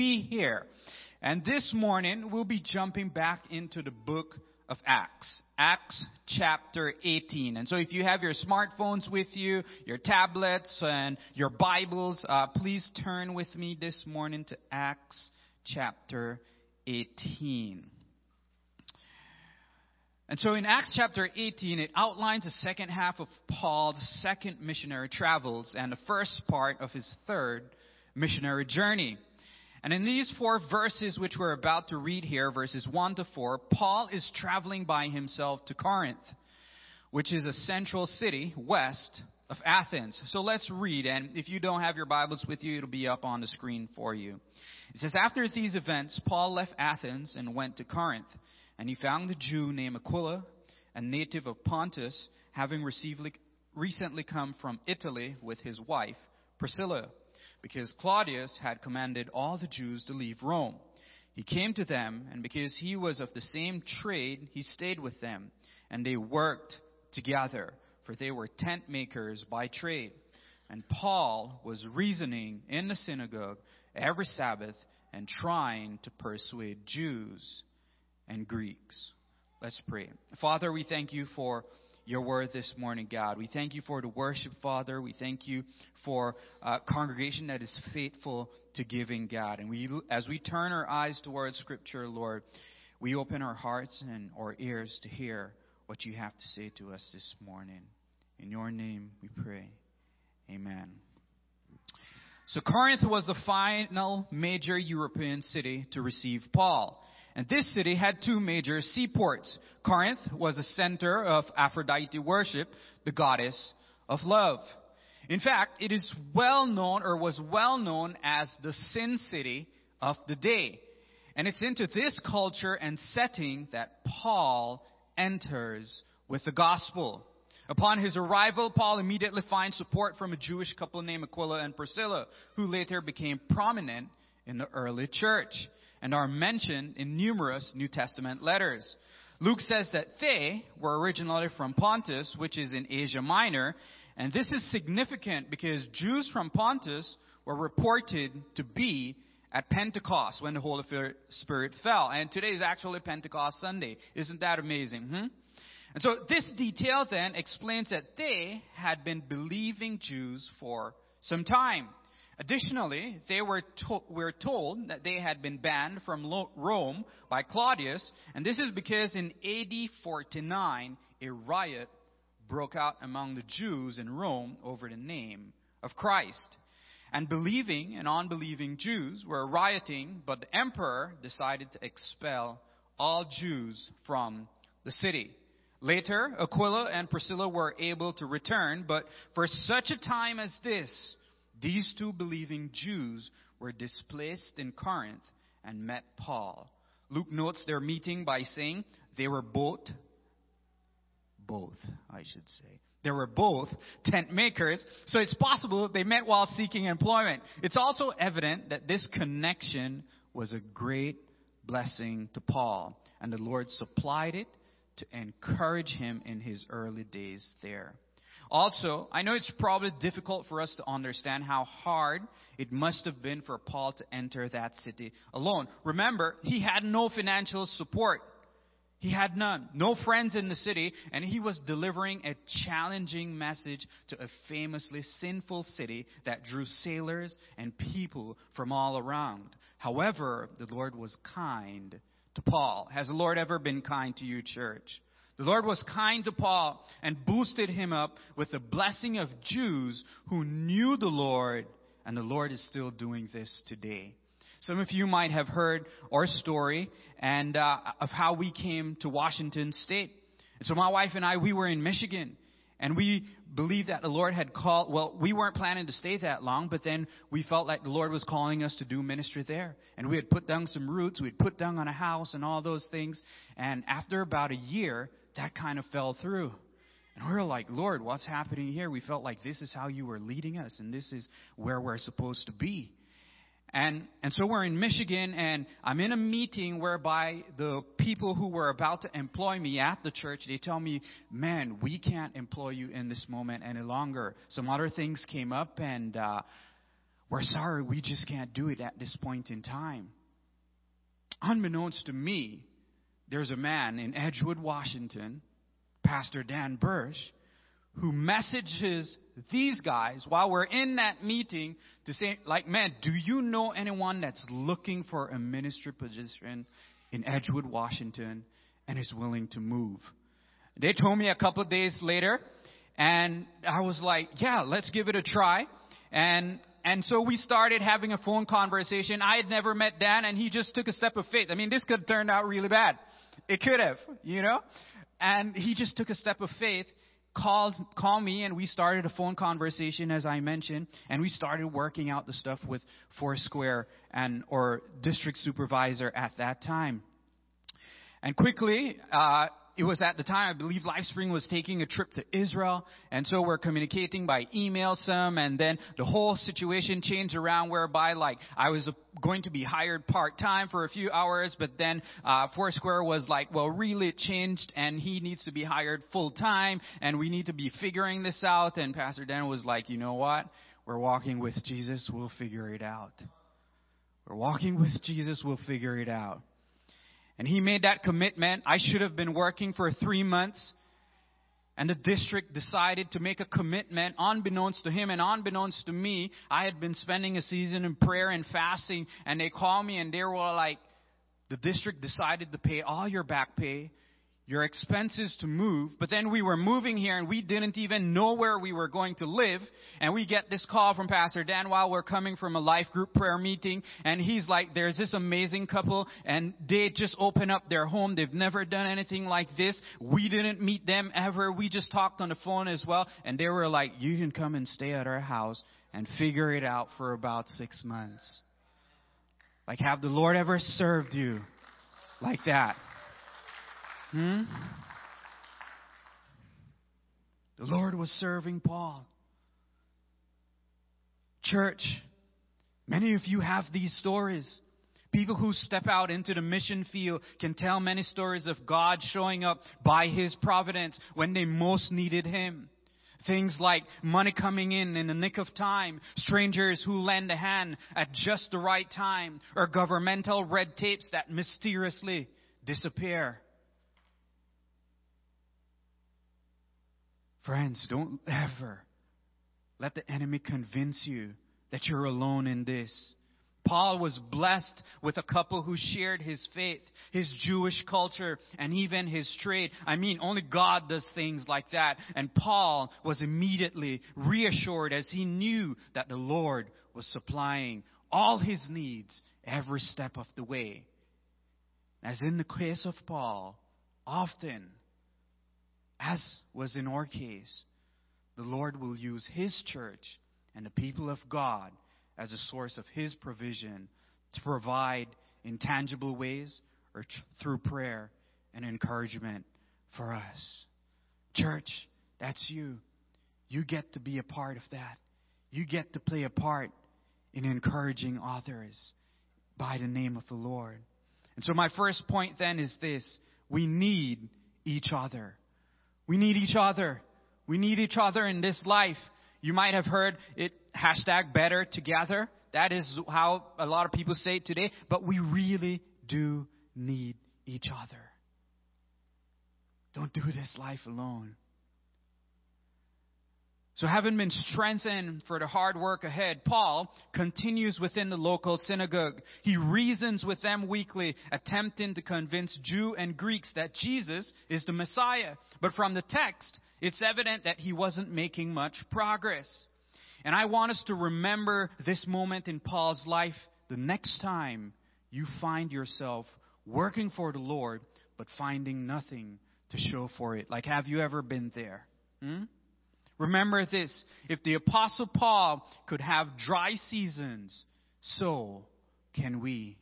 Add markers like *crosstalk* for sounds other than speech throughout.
be here. And this morning, we'll be jumping back into the book of Acts. Acts chapter 18. And so if you have your smartphones with you, your tablets, and your Bibles, uh, please turn with me this morning to Acts chapter 18. And so in Acts chapter 18, it outlines the second half of Paul's second missionary travels and the first part of his third missionary journey. And in these four verses, which we're about to read here, verses 1 to 4, Paul is traveling by himself to Corinth, which is a central city west of Athens. So let's read, and if you don't have your Bibles with you, it'll be up on the screen for you. It says, After these events, Paul left Athens and went to Corinth. And he found a Jew named Aquila, a native of Pontus, having received, recently come from Italy with his wife, Priscilla, because Claudius had commanded all the Jews to leave Rome. He came to them, and because he was of the same trade, he stayed with them, and they worked together, for they were tent makers by trade. And Paul was reasoning in the synagogue every Sabbath and trying to persuade Jews and Greeks. Let's pray. Father, we thank you for your word this morning, God. We thank you for the worship, Father. We thank you for a congregation that is faithful to giving, God. And we, as we turn our eyes towards Scripture, Lord, we open our hearts and our ears to hear what you have to say to us this morning. In your name we pray. Amen. So Corinth was the final major European city to receive Paul. And this city had two major seaports. Corinth was a center of Aphrodite worship, the goddess of love. In fact, it is well known or was well known as the sin city of the day. And it's into this culture and setting that Paul enters with the gospel. Upon his arrival, Paul immediately finds support from a Jewish couple named Aquila and Priscilla, who later became prominent in the early church and are mentioned in numerous New Testament letters. Luke says that they were originally from Pontus, which is in Asia Minor, and this is significant because Jews from Pontus were reported to be at Pentecost when the Holy Spirit fell. And today is actually Pentecost Sunday. Isn't that amazing? Hmm? And so this detail then explains that they had been believing Jews for some time. Additionally, they were, to- were told that they had been banned from Lo- Rome by Claudius, and this is because in AD 49, a riot broke out among the Jews in Rome over the name of Christ. And believing and unbelieving Jews were rioting, but the emperor decided to expel all Jews from the city. Later, Aquila and Priscilla were able to return, but for such a time as this, these two believing Jews were displaced in Corinth and met Paul. Luke notes their meeting by saying they were both, both, I should say. They were both tent makers, so it's possible they met while seeking employment. It's also evident that this connection was a great blessing to Paul, and the Lord supplied it to encourage him in his early days there. Also, I know it's probably difficult for us to understand how hard it must have been for Paul to enter that city alone. Remember, he had no financial support. He had none. No friends in the city, and he was delivering a challenging message to a famously sinful city that drew sailors and people from all around. However, the Lord was kind to Paul. Has the Lord ever been kind to you, church? The Lord was kind to Paul and boosted him up with the blessing of Jews who knew the Lord, and the Lord is still doing this today. Some of you might have heard our story and uh, of how we came to Washington State. And so my wife and I, we were in Michigan, and we believed that the Lord had called. Well, we weren't planning to stay that long, but then we felt like the Lord was calling us to do ministry there, and we had put down some roots. We had put down on a house and all those things. And after about a year, that kind of fell through. And we were like, Lord, what's happening here? We felt like this is how you were leading us, and this is where we're supposed to be. And, and so we're in Michigan, and I'm in a meeting whereby the people who were about to employ me at the church, they tell me, man, we can't employ you in this moment any longer. Some other things came up, and uh, We're sorry, we just can't do it at this point in time. Unbeknownst to me, there's a man in Edgewood, Washington, Pastor Dan Bursch, who messages these guys while we're in that meeting to say, like, man, do you know anyone that's looking for a ministry position in Edgewood, Washington, and is willing to move? They told me a couple days later, and I was like, yeah, let's give it a try. And and so we started having a phone conversation. I had never met Dan, and he just took a step of faith. I mean, this could have turned out really bad. It could have, you know? And he just took a step of faith, called, called me, and we started a phone conversation, as I mentioned, and we started working out the stuff with Foursquare and, or district supervisor at that time. And quickly, uh, it was at the time, I believe LifeSpring was taking a trip to Israel, and so we're communicating by email some, and then the whole situation changed around whereby, like, I was going to be hired part-time for a few hours, but then, uh, Foursquare was like, well, really it changed, and he needs to be hired full-time, and we need to be figuring this out, and Pastor Dan was like, you know what? We're walking with Jesus, we'll figure it out. We're walking with Jesus, we'll figure it out. And he made that commitment. I should have been working for three months. And the district decided to make a commitment unbeknownst to him and unbeknownst to me. I had been spending a season in prayer and fasting and they called me and they were like, the district decided to pay all your back pay your expenses to move, but then we were moving here and we didn't even know where we were going to live. And we get this call from Pastor Dan while we're coming from a life group prayer meeting. And he's like, there's this amazing couple and they just opened up their home. They've never done anything like this. We didn't meet them ever. We just talked on the phone as well. And they were like, you can come and stay at our house and figure it out for about six months. Like, have the Lord ever served you like that? Hmm? The Lord was serving Paul. Church, many of you have these stories. People who step out into the mission field can tell many stories of God showing up by His providence when they most needed Him. Things like money coming in in the nick of time, strangers who lend a hand at just the right time, or governmental red tapes that mysteriously disappear. Friends, don't ever let the enemy convince you that you're alone in this. Paul was blessed with a couple who shared his faith, his Jewish culture, and even his trade. I mean, only God does things like that. And Paul was immediately reassured as he knew that the Lord was supplying all his needs every step of the way. As in the case of Paul, often as was in our case, the Lord will use His church and the people of God as a source of His provision to provide in tangible ways or through prayer and encouragement for us. Church, that's you. You get to be a part of that. You get to play a part in encouraging others by the name of the Lord. And so, my first point then is this we need each other. We need each other. We need each other in this life. You might have heard it hashtag better together. That is how a lot of people say it today. But we really do need each other. Don't do this life alone. So, having been strengthened for the hard work ahead, Paul continues within the local synagogue. He reasons with them weekly, attempting to convince Jew and Greeks that Jesus is the Messiah. But from the text, it's evident that he wasn't making much progress. And I want us to remember this moment in Paul's life the next time you find yourself working for the Lord, but finding nothing to show for it. Like, have you ever been there? Hmm? Remember this if the Apostle Paul could have dry seasons, so can we.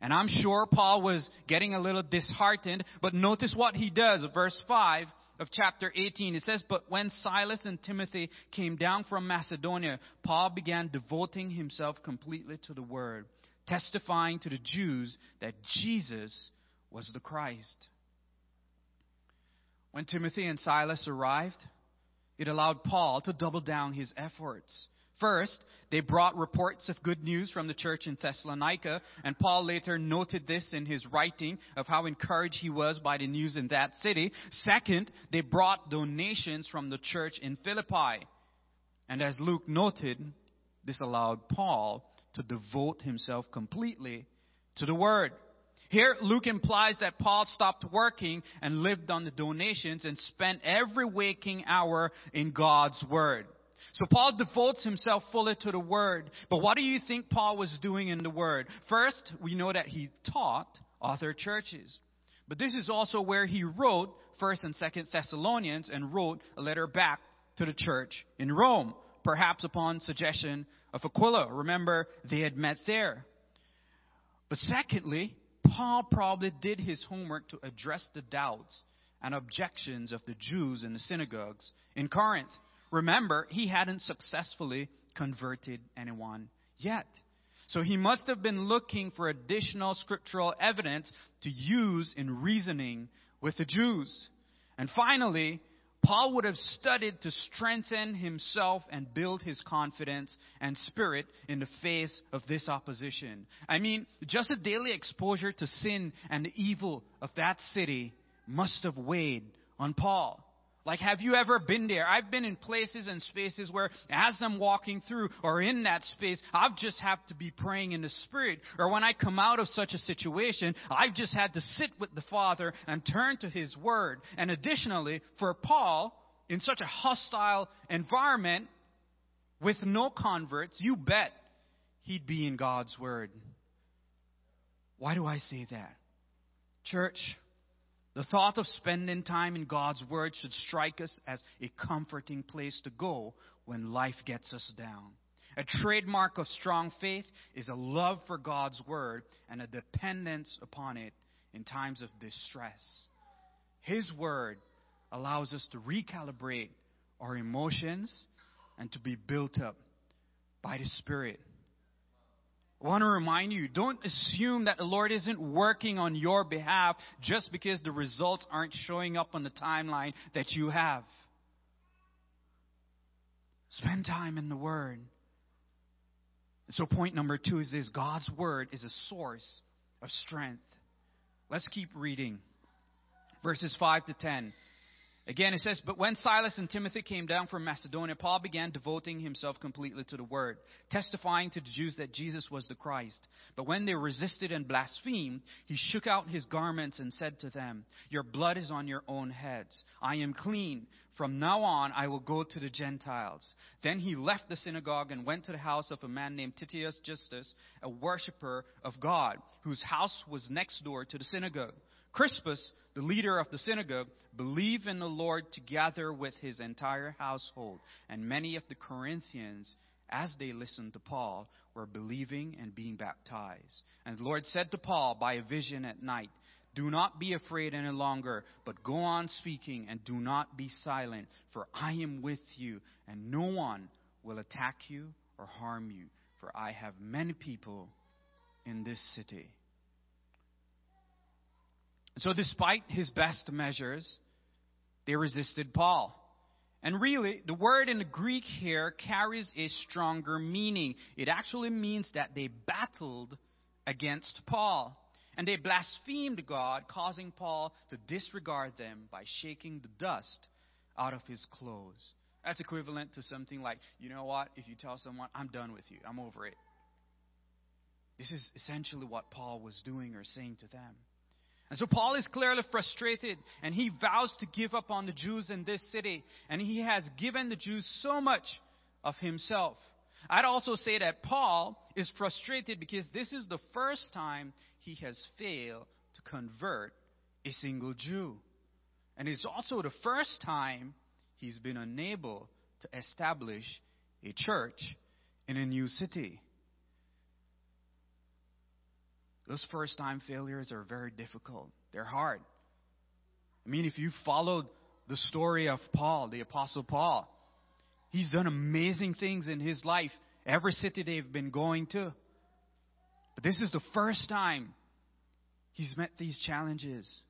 And I'm sure Paul was getting a little disheartened, but notice what he does. Verse 5 of chapter 18, it says, But when Silas and Timothy came down from Macedonia, Paul began devoting himself completely to the word, testifying to the Jews that Jesus was the Christ. When Timothy and Silas arrived, it allowed Paul to double down his efforts First, they brought reports of good news from the church in Thessalonica, and Paul later noted this in his writing of how encouraged he was by the news in that city. Second, they brought donations from the church in Philippi. And as Luke noted, this allowed Paul to devote himself completely to the word. Here, Luke implies that Paul stopped working and lived on the donations and spent every waking hour in God's word. So Paul devotes himself fully to the word. But what do you think Paul was doing in the word? First, we know that he taught other churches. But this is also where he wrote 1st and 2nd Thessalonians and wrote a letter back to the church in Rome, perhaps upon suggestion of Aquila. Remember, they had met there. But secondly, Paul probably did his homework to address the doubts and objections of the Jews in the synagogues in Corinth. Remember, he hadn't successfully converted anyone yet. So he must have been looking for additional scriptural evidence to use in reasoning with the Jews. And finally, Paul would have studied to strengthen himself and build his confidence and spirit in the face of this opposition. I mean, just a daily exposure to sin and the evil of that city must have weighed on Paul. Like, have you ever been there? I've been in places and spaces where, as I'm walking through or in that space, I've just have to be praying in the Spirit. Or when I come out of such a situation, I've just had to sit with the Father and turn to His Word. And additionally, for Paul, in such a hostile environment with no converts, you bet he'd be in God's Word. Why do I say that? Church, the thought of spending time in God's Word should strike us as a comforting place to go when life gets us down. A trademark of strong faith is a love for God's Word and a dependence upon it in times of distress. His Word allows us to recalibrate our emotions and to be built up by the Spirit. I want to remind you don't assume that the Lord isn't working on your behalf just because the results aren't showing up on the timeline that you have. Spend time in the Word. So, point number two is this God's Word is a source of strength. Let's keep reading. Verses 5 to 10. Again, it says, But when Silas and Timothy came down from Macedonia, Paul began devoting himself completely to the word, testifying to the Jews that Jesus was the Christ. But when they resisted and blasphemed, he shook out his garments and said to them, Your blood is on your own heads. I am clean. From now on, I will go to the Gentiles. Then he left the synagogue and went to the house of a man named Titius Justus, a worshiper of God, whose house was next door to the synagogue. Crispus, the leader of the synagogue, believed in the Lord together with his entire household. And many of the Corinthians, as they listened to Paul, were believing and being baptized. And the Lord said to Paul by a vision at night, Do not be afraid any longer, but go on speaking and do not be silent, for I am with you, and no one will attack you or harm you, for I have many people in this city. So, despite his best measures, they resisted Paul. And really, the word in the Greek here carries a stronger meaning. It actually means that they battled against Paul. And they blasphemed God, causing Paul to disregard them by shaking the dust out of his clothes. That's equivalent to something like, you know what, if you tell someone, I'm done with you, I'm over it. This is essentially what Paul was doing or saying to them. And so Paul is clearly frustrated and he vows to give up on the Jews in this city. And he has given the Jews so much of himself. I'd also say that Paul is frustrated because this is the first time he has failed to convert a single Jew. And it's also the first time he's been unable to establish a church in a new city. Those first time failures are very difficult. They're hard. I mean, if you followed the story of Paul, the Apostle Paul, he's done amazing things in his life, every city they've been going to. But this is the first time he's met these challenges.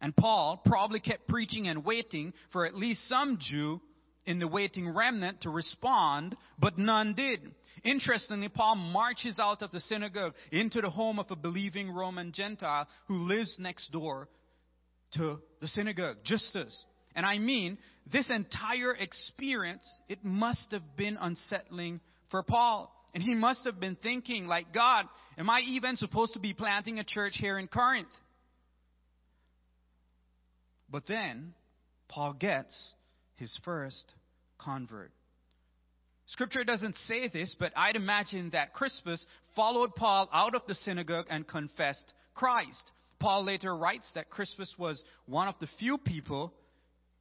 And Paul probably kept preaching and waiting for at least some Jew in the waiting remnant to respond, but none did. Interestingly, Paul marches out of the synagogue into the home of a believing Roman Gentile who lives next door to the synagogue, Justus. And I mean, this entire experience, it must have been unsettling for Paul. And he must have been thinking, like, God, am I even supposed to be planting a church here in Corinth? But then, Paul gets his first convert. Scripture doesn't say this, but I'd imagine that Crispus followed Paul out of the synagogue and confessed Christ. Paul later writes that Crispus was one of the few people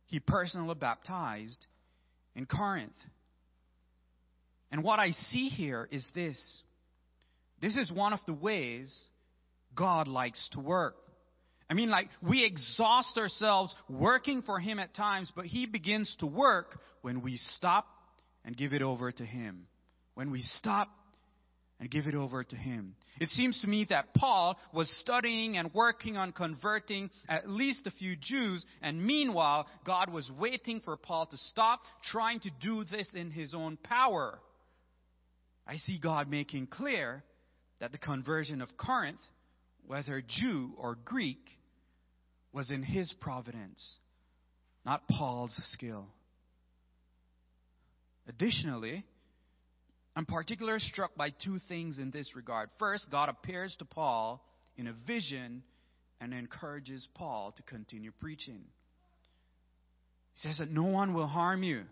he personally baptized in Corinth. And what I see here is this this is one of the ways God likes to work. I mean, like, we exhaust ourselves working for Him at times, but He begins to work when we stop and give it over to Him. When we stop and give it over to Him. It seems to me that Paul was studying and working on converting at least a few Jews, and meanwhile, God was waiting for Paul to stop trying to do this in his own power. I see God making clear that the conversion of Corinth, whether Jew or Greek, was in his providence, not Paul's skill. Additionally, I'm particularly struck by two things in this regard. First, God appears to Paul in a vision and encourages Paul to continue preaching. He says that no one will harm you.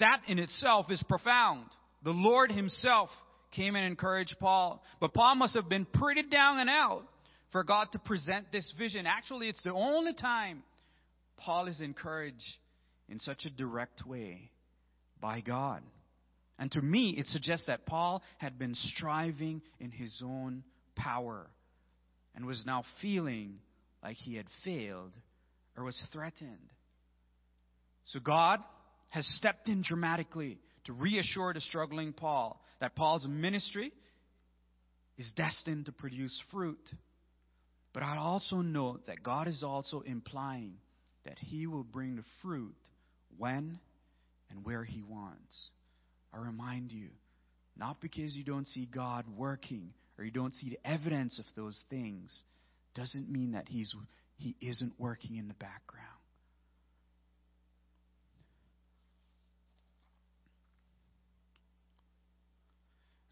That in itself is profound. The Lord Himself came and encouraged Paul. But Paul must have been pretty down and out for God to present this vision. Actually, it's the only time Paul is encouraged in such a direct way by God. And to me, it suggests that Paul had been striving in his own power and was now feeling like he had failed or was threatened. So God has stepped in dramatically to reassure the struggling Paul that Paul's ministry is destined to produce fruit. But I also note that God is also implying that he will bring the fruit when and where he wants. I remind you, not because you don't see God working or you don't see the evidence of those things, doesn't mean that he's, he isn't working in the background.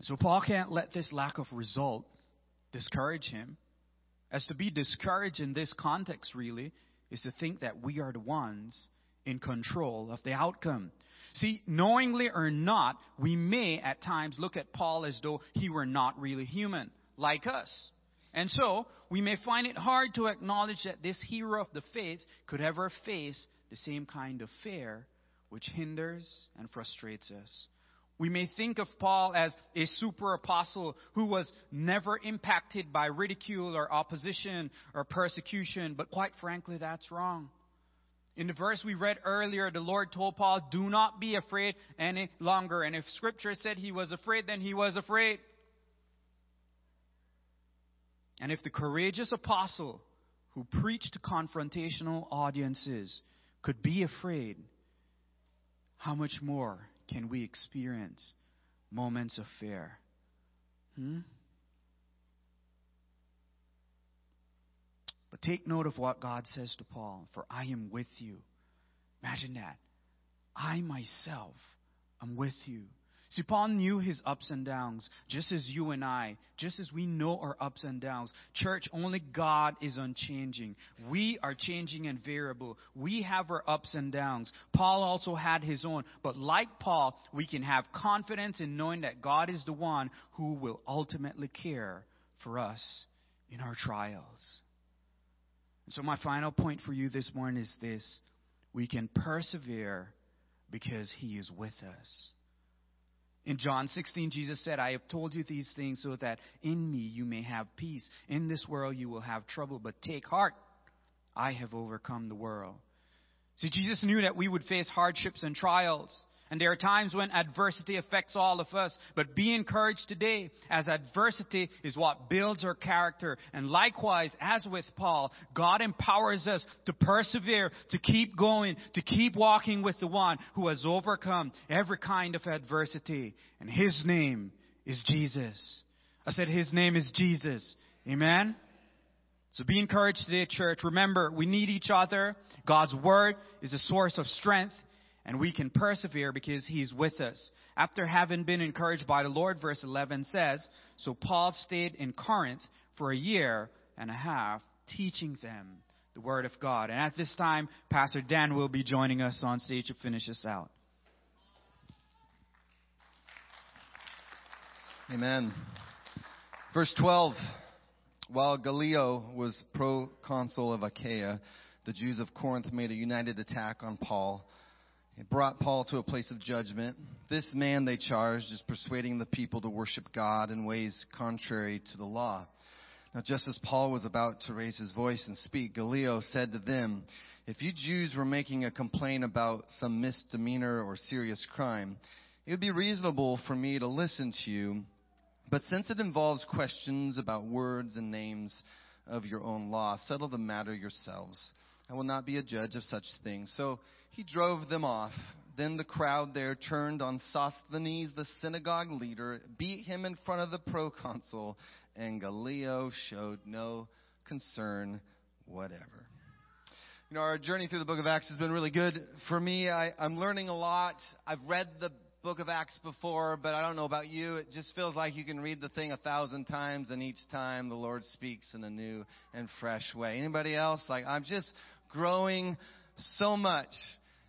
So Paul can't let this lack of result discourage him. As to be discouraged in this context, really, is to think that we are the ones in control of the outcome. See, knowingly or not, we may at times look at Paul as though he were not really human, like us. And so, we may find it hard to acknowledge that this hero of the faith could ever face the same kind of fear which hinders and frustrates us. We may think of Paul as a super apostle who was never impacted by ridicule or opposition or persecution, but quite frankly, that's wrong. In the verse we read earlier, the Lord told Paul, Do not be afraid any longer. And if Scripture said he was afraid, then he was afraid. And if the courageous apostle who preached to confrontational audiences could be afraid, how much more can we experience moments of fear? Hmm? But take note of what God says to Paul For I am with you. Imagine that. I myself am with you. See, Paul knew his ups and downs, just as you and I, just as we know our ups and downs. Church, only God is unchanging. We are changing and variable. We have our ups and downs. Paul also had his own. But like Paul, we can have confidence in knowing that God is the one who will ultimately care for us in our trials. So, my final point for you this morning is this we can persevere because He is with us. In John 16, Jesus said, I have told you these things so that in me you may have peace. In this world you will have trouble, but take heart. I have overcome the world. See, Jesus knew that we would face hardships and trials. And there are times when adversity affects all of us. But be encouraged today, as adversity is what builds our character. And likewise, as with Paul, God empowers us to persevere, to keep going, to keep walking with the one who has overcome every kind of adversity. And his name is Jesus. I said his name is Jesus. Amen? So be encouraged today, church. Remember, we need each other. God's word is a source of strength, and we can persevere because he's with us. After having been encouraged by the Lord, verse 11 says, So Paul stayed in Corinth for a year and a half, teaching them the word of God. And at this time, Pastor Dan will be joining us on stage to finish us out. Amen. Verse 12. While Gallio was proconsul of Achaia, the Jews of Corinth made a united attack on Paul. It brought Paul to a place of judgment. This man, they charged, is persuading the people to worship God in ways contrary to the law. Now, just as Paul was about to raise his voice and speak, Gallio said to them, If you Jews were making a complaint about some misdemeanor or serious crime, it would be reasonable for me to listen to you but since it involves questions about words and names of your own law, settle the matter yourselves. I will not be a judge of such things. So he drove them off. Then the crowd there turned on Sosthenes, the synagogue leader, beat him in front of the proconsul, and Gallio showed no concern whatever. You know, our journey through the book of Acts has been really good for me. I, I'm learning a lot. I've read the book of Acts before, but I don't know about you. It just feels like you can read the thing a thousand times, and each time the Lord speaks in a new and fresh way. Anybody else? Like, I'm just growing so much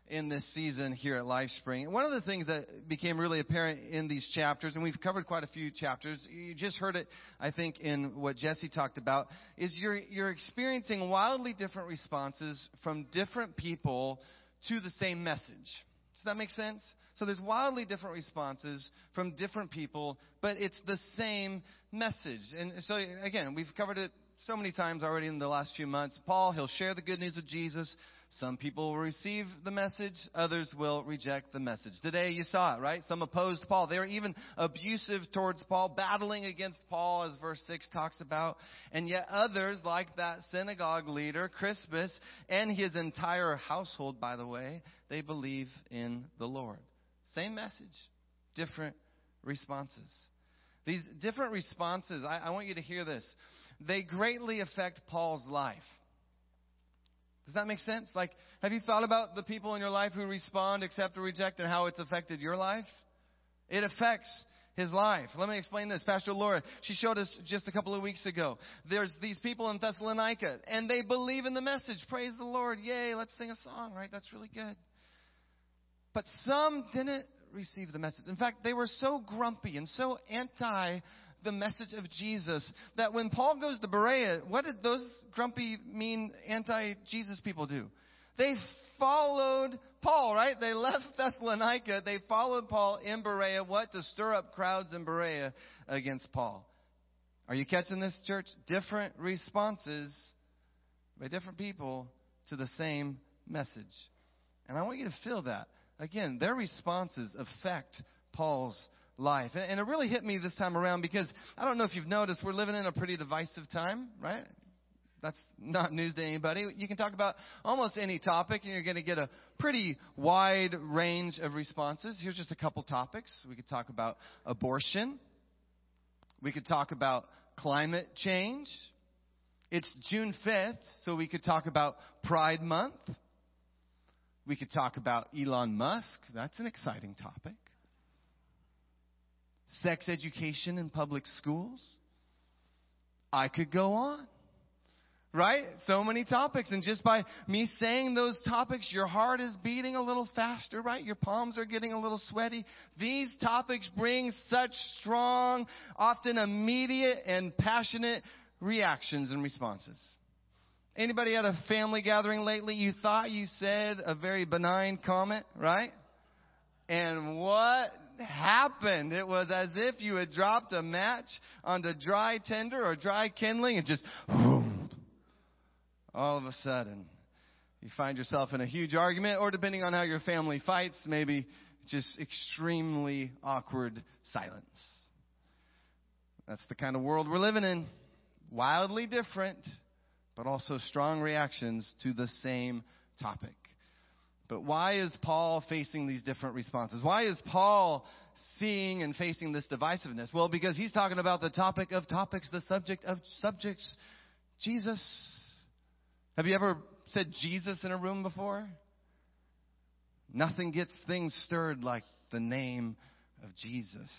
in this season here at LifeSpring. One of the things that became really apparent in these chapters, and we've covered quite a few chapters, you just heard it, I think, in what Jesse talked about, is you're, you're experiencing wildly different responses from different people to the same message. Does that make sense? So there's wildly different responses from different people, but it's the same message. And so again, we've covered it so many times already in the last few months. Paul, he'll share the good news of Jesus. Some people will receive the message, others will reject the message. Today you saw it, right? Some opposed Paul. They were even abusive towards Paul, battling against Paul, as verse 6 talks about. And yet others, like that synagogue leader, Crispus, and his entire household, by the way, they believe in the Lord. Same message, different responses. These different responses, I, I, want you to hear this. They greatly affect Paul's life. Does that make sense? Like, have you thought about the people in your life who respond, accept, or reject, and how it's affected your life? It affects his life. Let me explain this. Pastor Laura, she showed us just a couple of weeks ago. There's these people in Thessalonica, and they believe in the message. Praise the Lord. Yay, let's sing a song, right? That's really good. But some didn't receive the message. In fact, they were so grumpy and so anti the message of Jesus that when Paul goes to Berea, what did those grumpy, mean, anti Jesus people do? They followed Paul, right? They left Thessalonica. They followed Paul in Berea. What? To stir up crowds in Berea against Paul. Are you catching this, church? Different responses by different people to the same message. And I want you to feel that again, their responses affect Paul's life. And it really hit me this time around because I don't know if you've noticed, we're living in a pretty divisive time, right? That's not news to anybody. You can talk about almost any topic and you're going to get a pretty wide range of responses. Here's just a couple topics. We could talk about abortion. We could talk about climate change. It's June 5th, so we could talk about Pride Month. We could talk about Elon Musk. That's an exciting topic. Sex education in public schools. I could go on. Right? So many topics. And just by me saying those topics, your heart is beating a little faster, right? Your palms are getting a little sweaty. These topics bring such strong, often immediate and passionate reactions and responses. Anybody at a family gathering lately, you thought you said a very benign comment, right? And what happened? It was as if you had dropped a match onto dry tinder or dry kindling and just boom, all of a sudden you find yourself in a huge argument or depending on how your family fights, maybe just extremely awkward silence. That's the kind of world we're living in. Wildly different, but also strong reactions to the same topic. But why is Paul facing these different responses? Why is Paul seeing and facing this divisiveness? Well, because he's talking about the topic of topics, the subject of subjects, Jesus. Have you ever said Jesus in a room before? Nothing gets things stirred like the name of Jesus.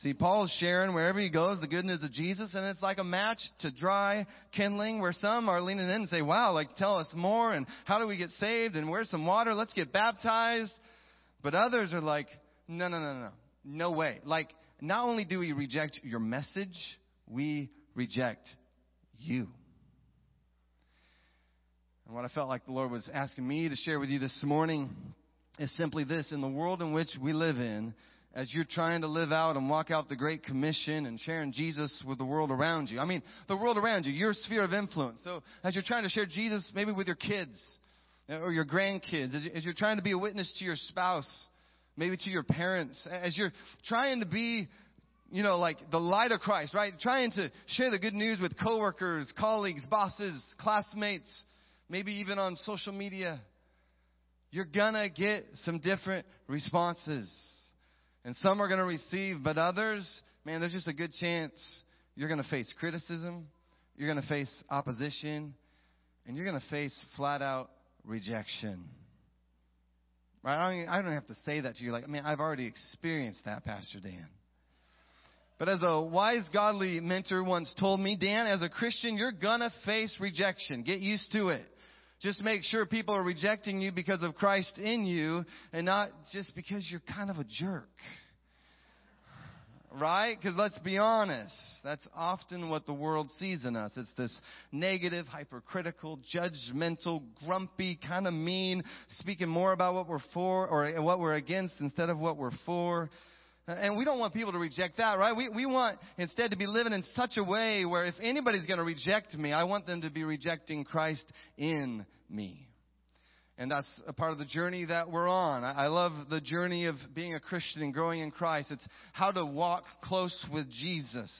See, Paul's sharing wherever he goes the good news of Jesus, and it's like a match to dry kindling where some are leaning in and say, wow, like tell us more, and how do we get saved, and where's some water, let's get baptized. But others are like, no, no, no, no, no way. Like, not only do we reject your message, we reject you. And what I felt like the Lord was asking me to share with you this morning is simply this. In the world in which we live in, as you're trying to live out and walk out the Great Commission and sharing Jesus with the world around you. I mean, the world around you, your sphere of influence. So as you're trying to share Jesus maybe with your kids uh, or your grandkids, as you're trying to be a witness to your spouse, maybe to your parents, as you're trying to be you know, like the light of Christ, right? Trying to share the good news with coworkers, colleagues, bosses, classmates, maybe even on social media. You're gonna get some different responses. And some are going to receive, but others, man, there's just a good chance you're going to face criticism, you're going to face opposition, and you're going to face flat out rejection. Right? I don't, I don't have to say that to you. Like, I mean, I've already experienced that, Pastor Dan. But as a wise, godly mentor once told me, Dan, as a Christian, you're gonna face rejection. Get used to it. Just make sure people are rejecting you because of Christ in you and not just because you're kind of a jerk. Right? Because let's be honest, that's often what the world sees in us. It's this negative, hypercritical, judgmental, grumpy, kind of mean, speaking more about what we're for or what we're against instead of what we're for. And we don't want people to reject that, right? We, we want instead to be living in such a way where if anybody's going to reject me, I want them to be rejecting Christ in me. And that's a part of the journey that we're on. I love the journey of being a Christian and growing in Christ. It's how to walk close with Jesus.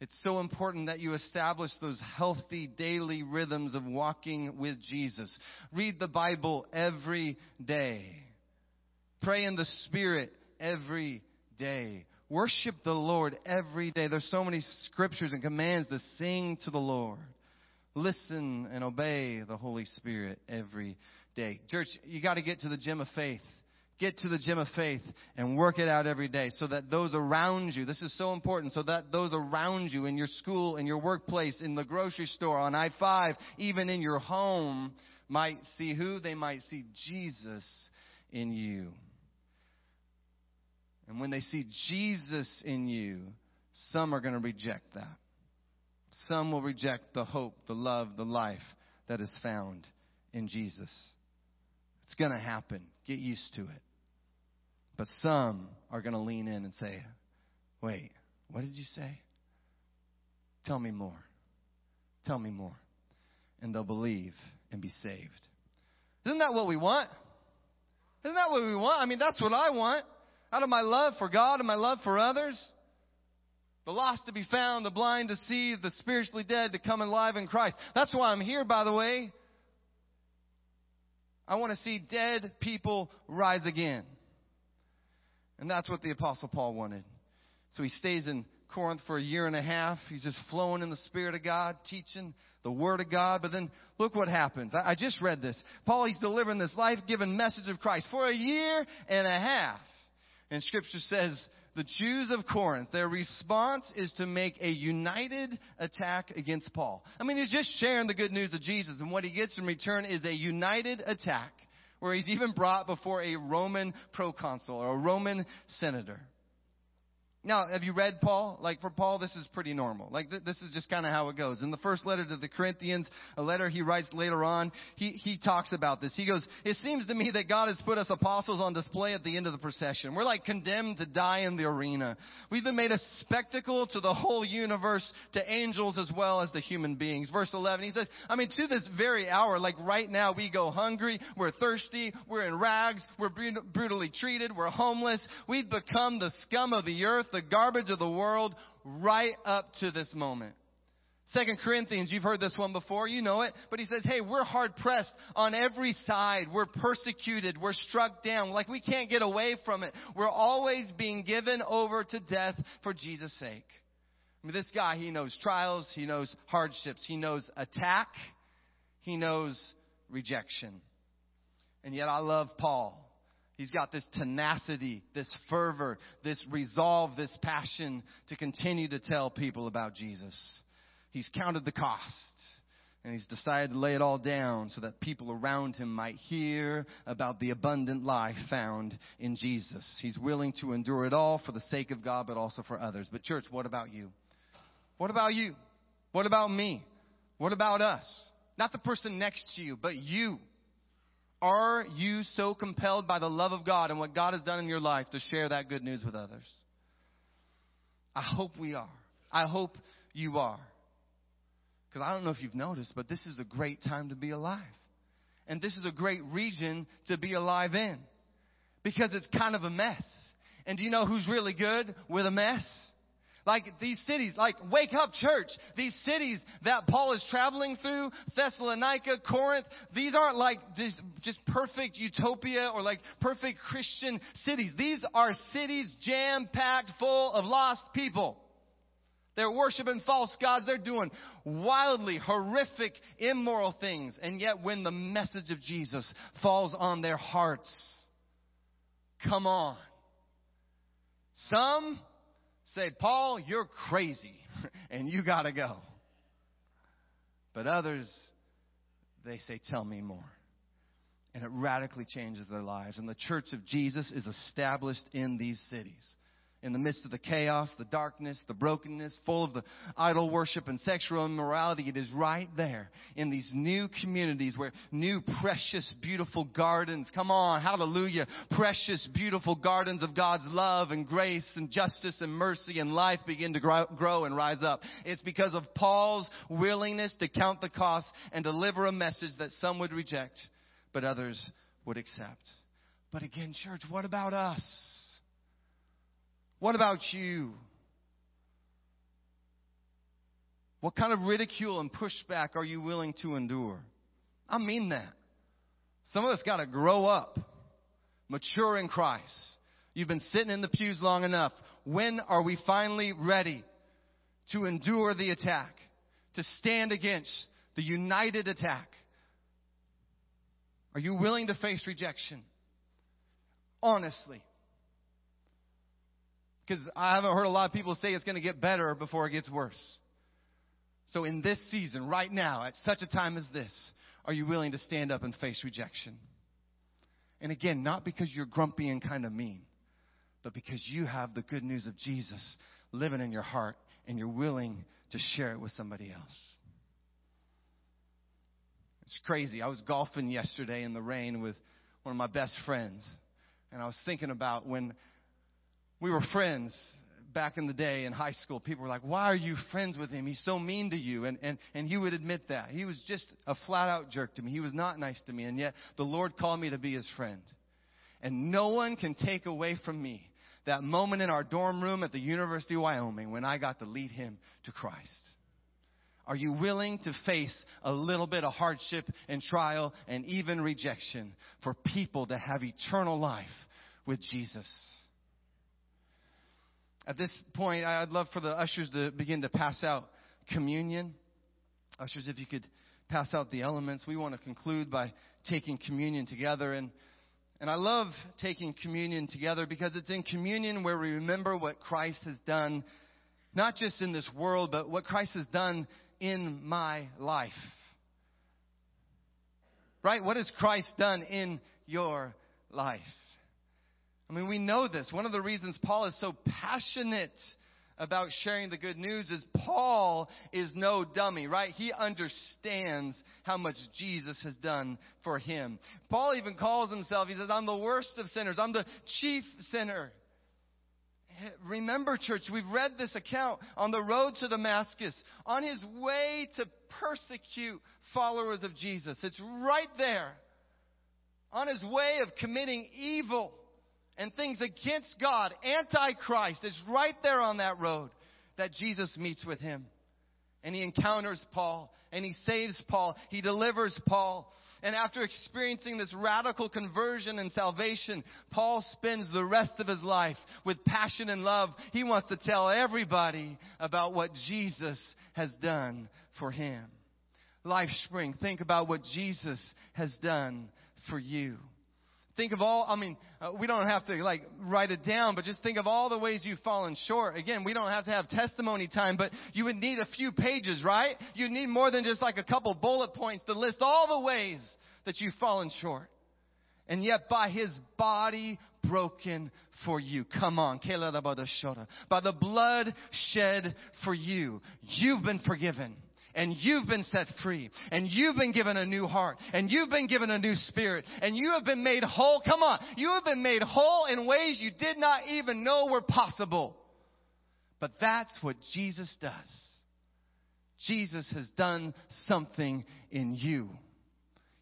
It's so important that you establish those healthy daily rhythms of walking with Jesus. Read the Bible every day. Pray in the Spirit every day. Worship the Lord every day. There's so many scriptures and commands to sing to the Lord. Listen and obey the Holy Spirit every day. Church, you got to get to the gym of faith. Get to the gym of faith and work it out every day so that those around you, this is so important, so that those around you in your school, in your workplace, in the grocery store, on I 5, even in your home, might see who? They might see Jesus in you. And when they see Jesus in you, some are going to reject that. Some will reject the hope, the love, the life that is found in Jesus. It's going to happen. Get used to it. But some are going to lean in and say, Wait, what did you say? Tell me more. Tell me more. And they'll believe and be saved. Isn't that what we want? Isn't that what we want? I mean, that's what I want out of my love for God and my love for others. The lost to be found, the blind to see, the spiritually dead to come alive in Christ. That's why I'm here, by the way. I want to see dead people rise again. And that's what the Apostle Paul wanted. So he stays in Corinth for a year and a half. He's just flowing in the Spirit of God, teaching the Word of God. But then look what happens. I, just read this. Paul, he's delivering this life giving message of Christ for a year and a half. And scripture says the Jews of Corinth, their response is to make a united attack against Paul. I mean, he's just sharing the good news of Jesus, and what he gets in return is a united attack where he's even brought before a Roman proconsul or a Roman senator. Now, have you read Paul? Like for Paul, this is pretty normal. Like th- this is just kind of how it goes. In the first letter to the Corinthians, a letter he writes later on, he, he talks about this. He goes, it seems to me that God has put us apostles on display at the end of the procession. We're like condemned to die in the arena. We've been made a spectacle to the whole universe, to angels as well as to human beings. Verse 11, he says, I mean, to this very hour, like right now, we go hungry, we're thirsty, we're in rags, we're brutally treated, we're homeless, we've become the scum of the earth, the garbage of the world right up to this moment. Second Corinthians, you've heard this one before, you know it, but he says, hey, we're hard pressed on every side. We're persecuted. We're struck down. Like we can't get away from it. We're always being given over to death for Jesus' sake. I mean, this guy, he knows trials. He knows hardships. He knows attack. He knows rejection. And yet I love Paul He's got this tenacity, this fervor, this resolve, this passion to continue to tell people about Jesus. He's counted the cost and he's decided to lay it all down so that people around him might hear about the abundant life found in Jesus. He's willing to endure it all for the sake of God, but also for others. But church, what about you? What about you? What about me? What about us? Not the person next to you, but you. Are you so compelled by the love of God and what God has done in your life to share that good news with others? I hope we are. I hope you are. Because I don't know if you've noticed, but this is a great time to be alive. And this is a great region to be alive in. Because it's kind of a mess. And do you know who's really good with a mess? Like these cities, like wake up church. These cities that Paul is traveling through, Thessalonica, Corinth, these aren't like this just perfect utopia or like perfect Christian cities. These are cities jam packed full of lost people. They're worshiping false gods. They're doing wildly horrific, immoral things. And yet when the message of Jesus falls on their hearts, come on. Some say, Paul, you're crazy *laughs* and you got to go. But others, they say, tell me more. And it radically changes their lives. And the church of Jesus is established in these cities in the midst of the chaos, the darkness, the brokenness, full of the idol worship and sexual immorality, it is right there in these new communities where new precious, beautiful gardens, come on, hallelujah, precious, beautiful gardens of God's love and grace and justice and mercy and life begin to grow, grow and rise up. It's because of Paul's willingness to count the cost and deliver a message that some would reject, but others would accept. But again, church, what about us? What about you? What kind of ridicule and pushback are you willing to endure? I mean that. Some of us got to grow up, mature in Christ. You've been sitting in the pews long enough. When are we finally ready to endure the attack, to stand against the united attack? Are you willing to face rejection? Honestly. Because I haven't heard a lot of people say it's going to get better before it gets worse. So in this season, right now, at such a time as this, are you willing to stand up and face rejection? And again, not because you're grumpy and kind of mean, but because you have the good news of Jesus living in your heart and you're willing to share it with somebody else. It's crazy. I was golfing yesterday in the rain with one of my best friends. And I was thinking about when we were friends back in the day in high school. People were like, why are you friends with him? He's so mean to you. And, and, and he would admit that. He was just a flat out jerk to me. He was not nice to me. And yet the Lord called me to be his friend. And no one can take away from me that moment in our dorm room at the University of Wyoming when I got to lead him to Christ. Are you willing to face a little bit of hardship and trial and even rejection for people to have eternal life with Jesus? At this point, I'd love for the ushers to begin to pass out communion. Ushers, if you could pass out the elements. We want to conclude by taking communion together. And, and I love taking communion together because it's in communion where we remember what Christ has done, not just in this world, but what Christ has done in my life. Right? What has Christ done in your life? I mean, we know this. One of the reasons Paul is so passionate about sharing the good news is Paul is no dummy, right? He understands how much Jesus has done for him. Paul even calls himself, he says, I'm the worst of sinners. I'm the chief sinner. Remember, church, we've read this account on the road to Damascus, on his way to persecute followers of Jesus. It's right there. On his way of committing evil and things against God, antichrist. is right there on that road that Jesus meets with him. And he encounters Paul and he saves Paul. He delivers Paul. And after experiencing this radical conversion and salvation, Paul spends the rest of his life with passion and love. He wants to tell everybody about what Jesus has done for him. Life Spring, think about what Jesus has done for you. Think of all, I mean, uh, we don't have to like write it down, but just think of all the ways you've fallen short. Again, we don't have to have testimony time, but you would need a few pages, right? You'd need more than just like a couple bullet points to list all the ways that you've fallen short. And yet by his body broken for you. Come on. By the blood shed for you, you've been forgiven and you've been set free and you've been given a new heart and you've been given a new spirit and you have been made whole. Come on. You have been made whole in ways you did not even know were possible. But that's what Jesus does. Jesus has done something in you.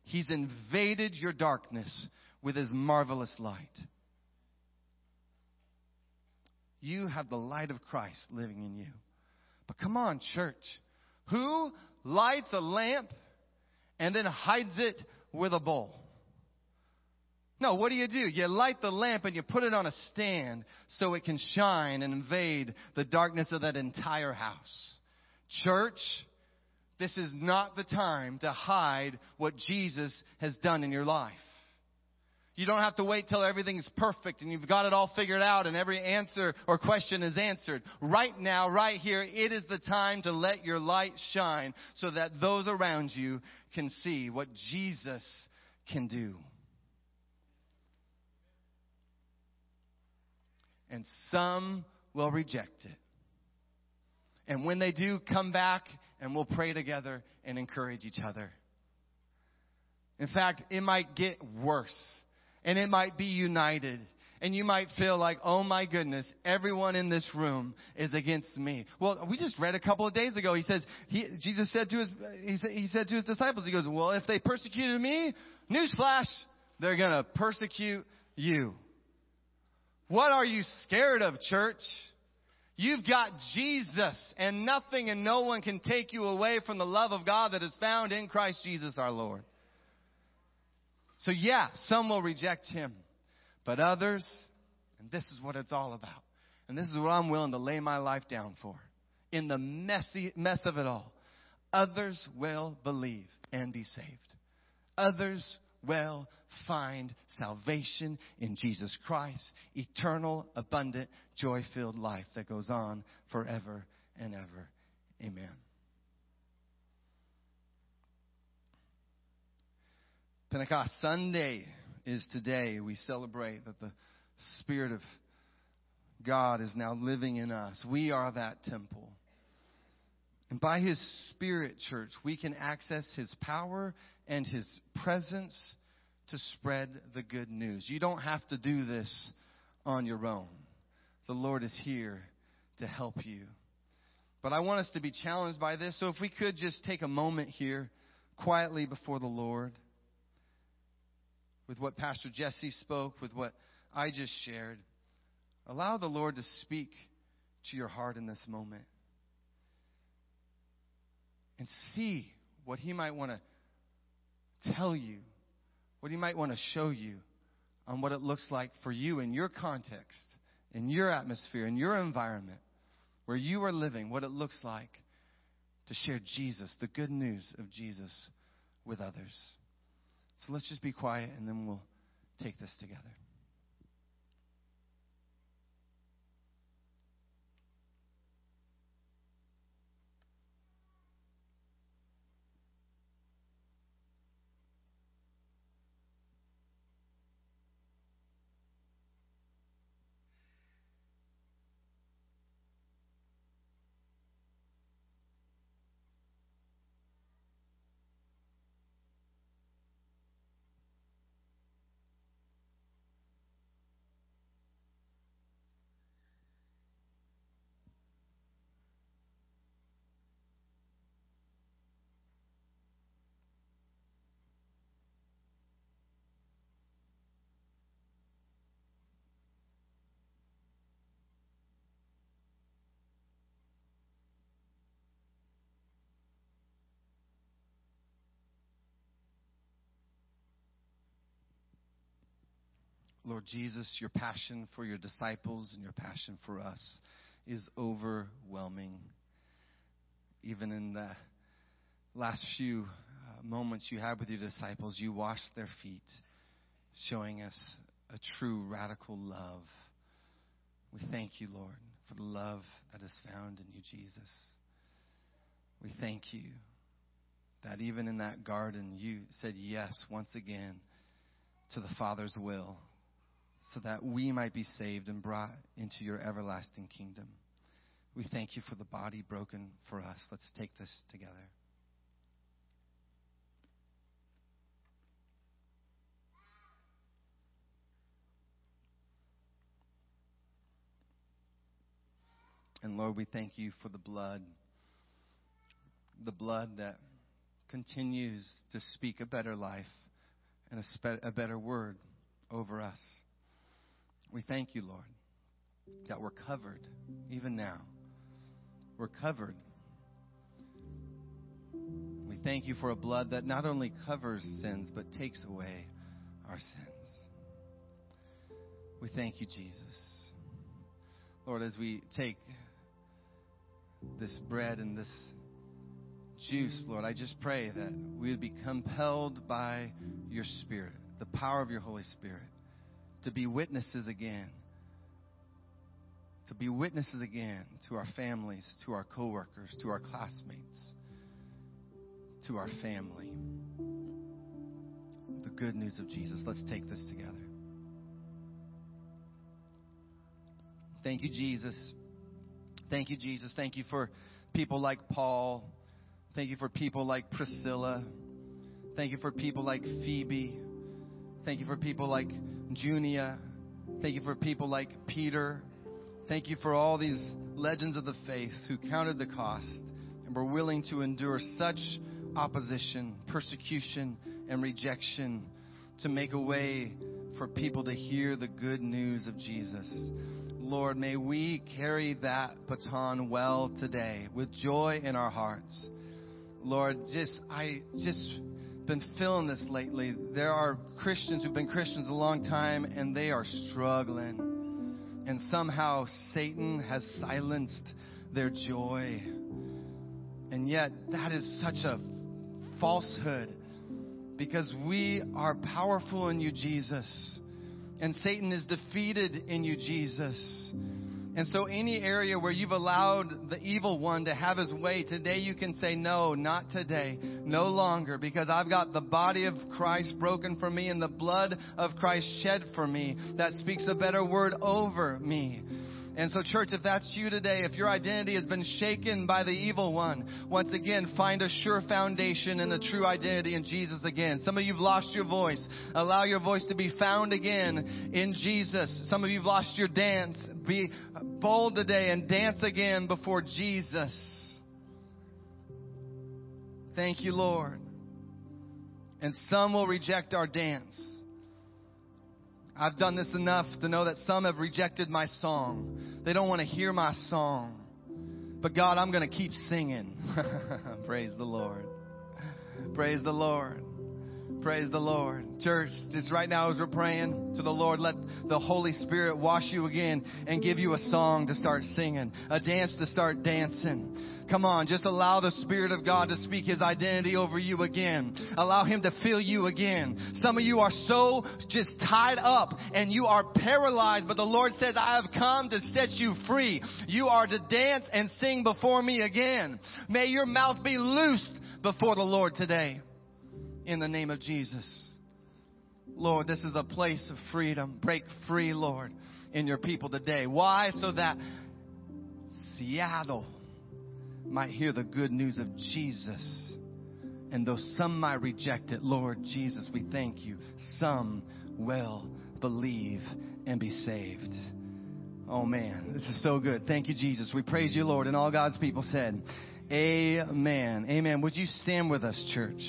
He's invaded your darkness with his marvelous light. You have the light of Christ living in you. But come on, church. Who lights a lamp and then hides it with a bowl? No, what do you do? You light the lamp and you put it on a stand so it can shine and invade the darkness of that entire house. Church, this is not the time to hide what Jesus has done in your life. You don't have to wait till everything's perfect and you've got it all figured out and every answer or question is answered. Right now, right here, it is the time to let your light shine so that those around you can see what Jesus can do. And some will reject it. And when they do, come back and we'll pray together and encourage each other. In fact, it might get worse and it might be united. And you might feel like, oh my goodness, everyone in this room is against me. Well, we just read a couple of days ago. He says, he, Jesus said to his, he said, he said to his disciples, he goes, well, if they persecuted me, newsflash, they're gonna persecute you. What are you scared of, church? You've got Jesus, and nothing and no one can take you away from the love of God that is found in Christ Jesus our Lord. So, yeah, some will reject him, but others, and this is what it's all about. And this is what I'm willing to lay my life down for. In the messy mess of it all, others will believe and be saved. Others will find salvation in Jesus Christ, eternal, abundant, joy filled life that goes on forever and ever. Amen. Pentecost Sunday is today. We celebrate that the Spirit of God is now living in us. We are that temple. And by His Spirit, church, we can access His power and His presence to spread the good news. You don't have to do this on your own. The Lord is here to help you. But I want us to be challenged by this. So if we could just take a moment here quietly before the Lord with what Pastor Jesse spoke, with what I just shared. Allow the Lord to speak to your heart in this moment. And see what He might want to tell you, what He might want to show you on what it looks like for you in your context, in your atmosphere, in your environment, where you are living, what it looks like to share Jesus, the good news of Jesus, with others. So let's just be quiet and then we'll take this together. Lord Jesus, your passion for your disciples and your passion for us is overwhelming. Even in the last few uh, moments you had with your disciples, you washed their feet, showing us a true radical love. We thank you, Lord, for the love that is found in you, Jesus. We thank you that even in that garden, you said yes once again to the Father's will so that we might be saved and brought into your everlasting kingdom. We thank you for the body broken for us. Let's take this together. And Lord, we thank you for the blood, the blood that continues to speak a better life and a, spe- a better word over us. We thank you, Lord, that we're covered even now. We're covered. We thank you for a blood that not only covers sins, but takes away our sins. We thank you, Jesus. Lord, as we take this bread and this juice, Lord, I just pray that we would be compelled by your Spirit, the power of your Holy Spirit, to be witnesses again. To be witnesses again to our families, to our coworkers, to our classmates, to our family. The good news of Jesus. Let's take this together. Thank you, Jesus. Thank you, Jesus. Thank you for people like Paul. Thank you for people like Priscilla. Thank you for people like Phoebe. Thank you for people like Junia. Thank you for people like Peter. Thank you for all these legends of the faith who counted the cost and were willing to endure such opposition, persecution, and rejection to make a way for people to hear the good news of Jesus. Lord, may we carry that baton well today with joy in our hearts. Lord, just I just been feeling this lately. There are Christians who've been Christians a long time and they are struggling. And somehow Satan has silenced their joy. And yet that is such a falsehood because we are powerful in you, Jesus. And Satan is defeated in you, Jesus. And so, any area where you've allowed the evil one to have his way, today you can say, No, not today, no longer, because I've got the body of Christ broken for me and the blood of Christ shed for me that speaks a better word over me. And so, church, if that's you today, if your identity has been shaken by the evil one, once again, find a sure foundation and a true identity in Jesus again. Some of you've lost your voice. Allow your voice to be found again in Jesus. Some of you've lost your dance. Be bold today and dance again before Jesus. Thank you, Lord. And some will reject our dance. I've done this enough to know that some have rejected my song. They don't want to hear my song. But God, I'm going to keep singing. *laughs* Praise the Lord. Praise the Lord. Praise the Lord. Church, just right now as we're praying to the Lord, let the Holy Spirit wash you again and give you a song to start singing, a dance to start dancing. Come on, just allow the Spirit of God to speak His identity over you again. Allow Him to fill you again. Some of you are so just tied up and you are paralyzed, but the Lord says, I have come to set you free. You are to dance and sing before me again. May your mouth be loosed before the Lord today in the name of Jesus. Lord, this is a place of freedom. Break free, Lord, in your people today. Why? So that Seattle might hear the good news of Jesus. And though some might reject it, Lord Jesus, we thank you. Some will believe and be saved. Oh man, this is so good. Thank you, Jesus. We praise you, Lord. And all God's people said, Amen. Amen. Would you stand with us, church?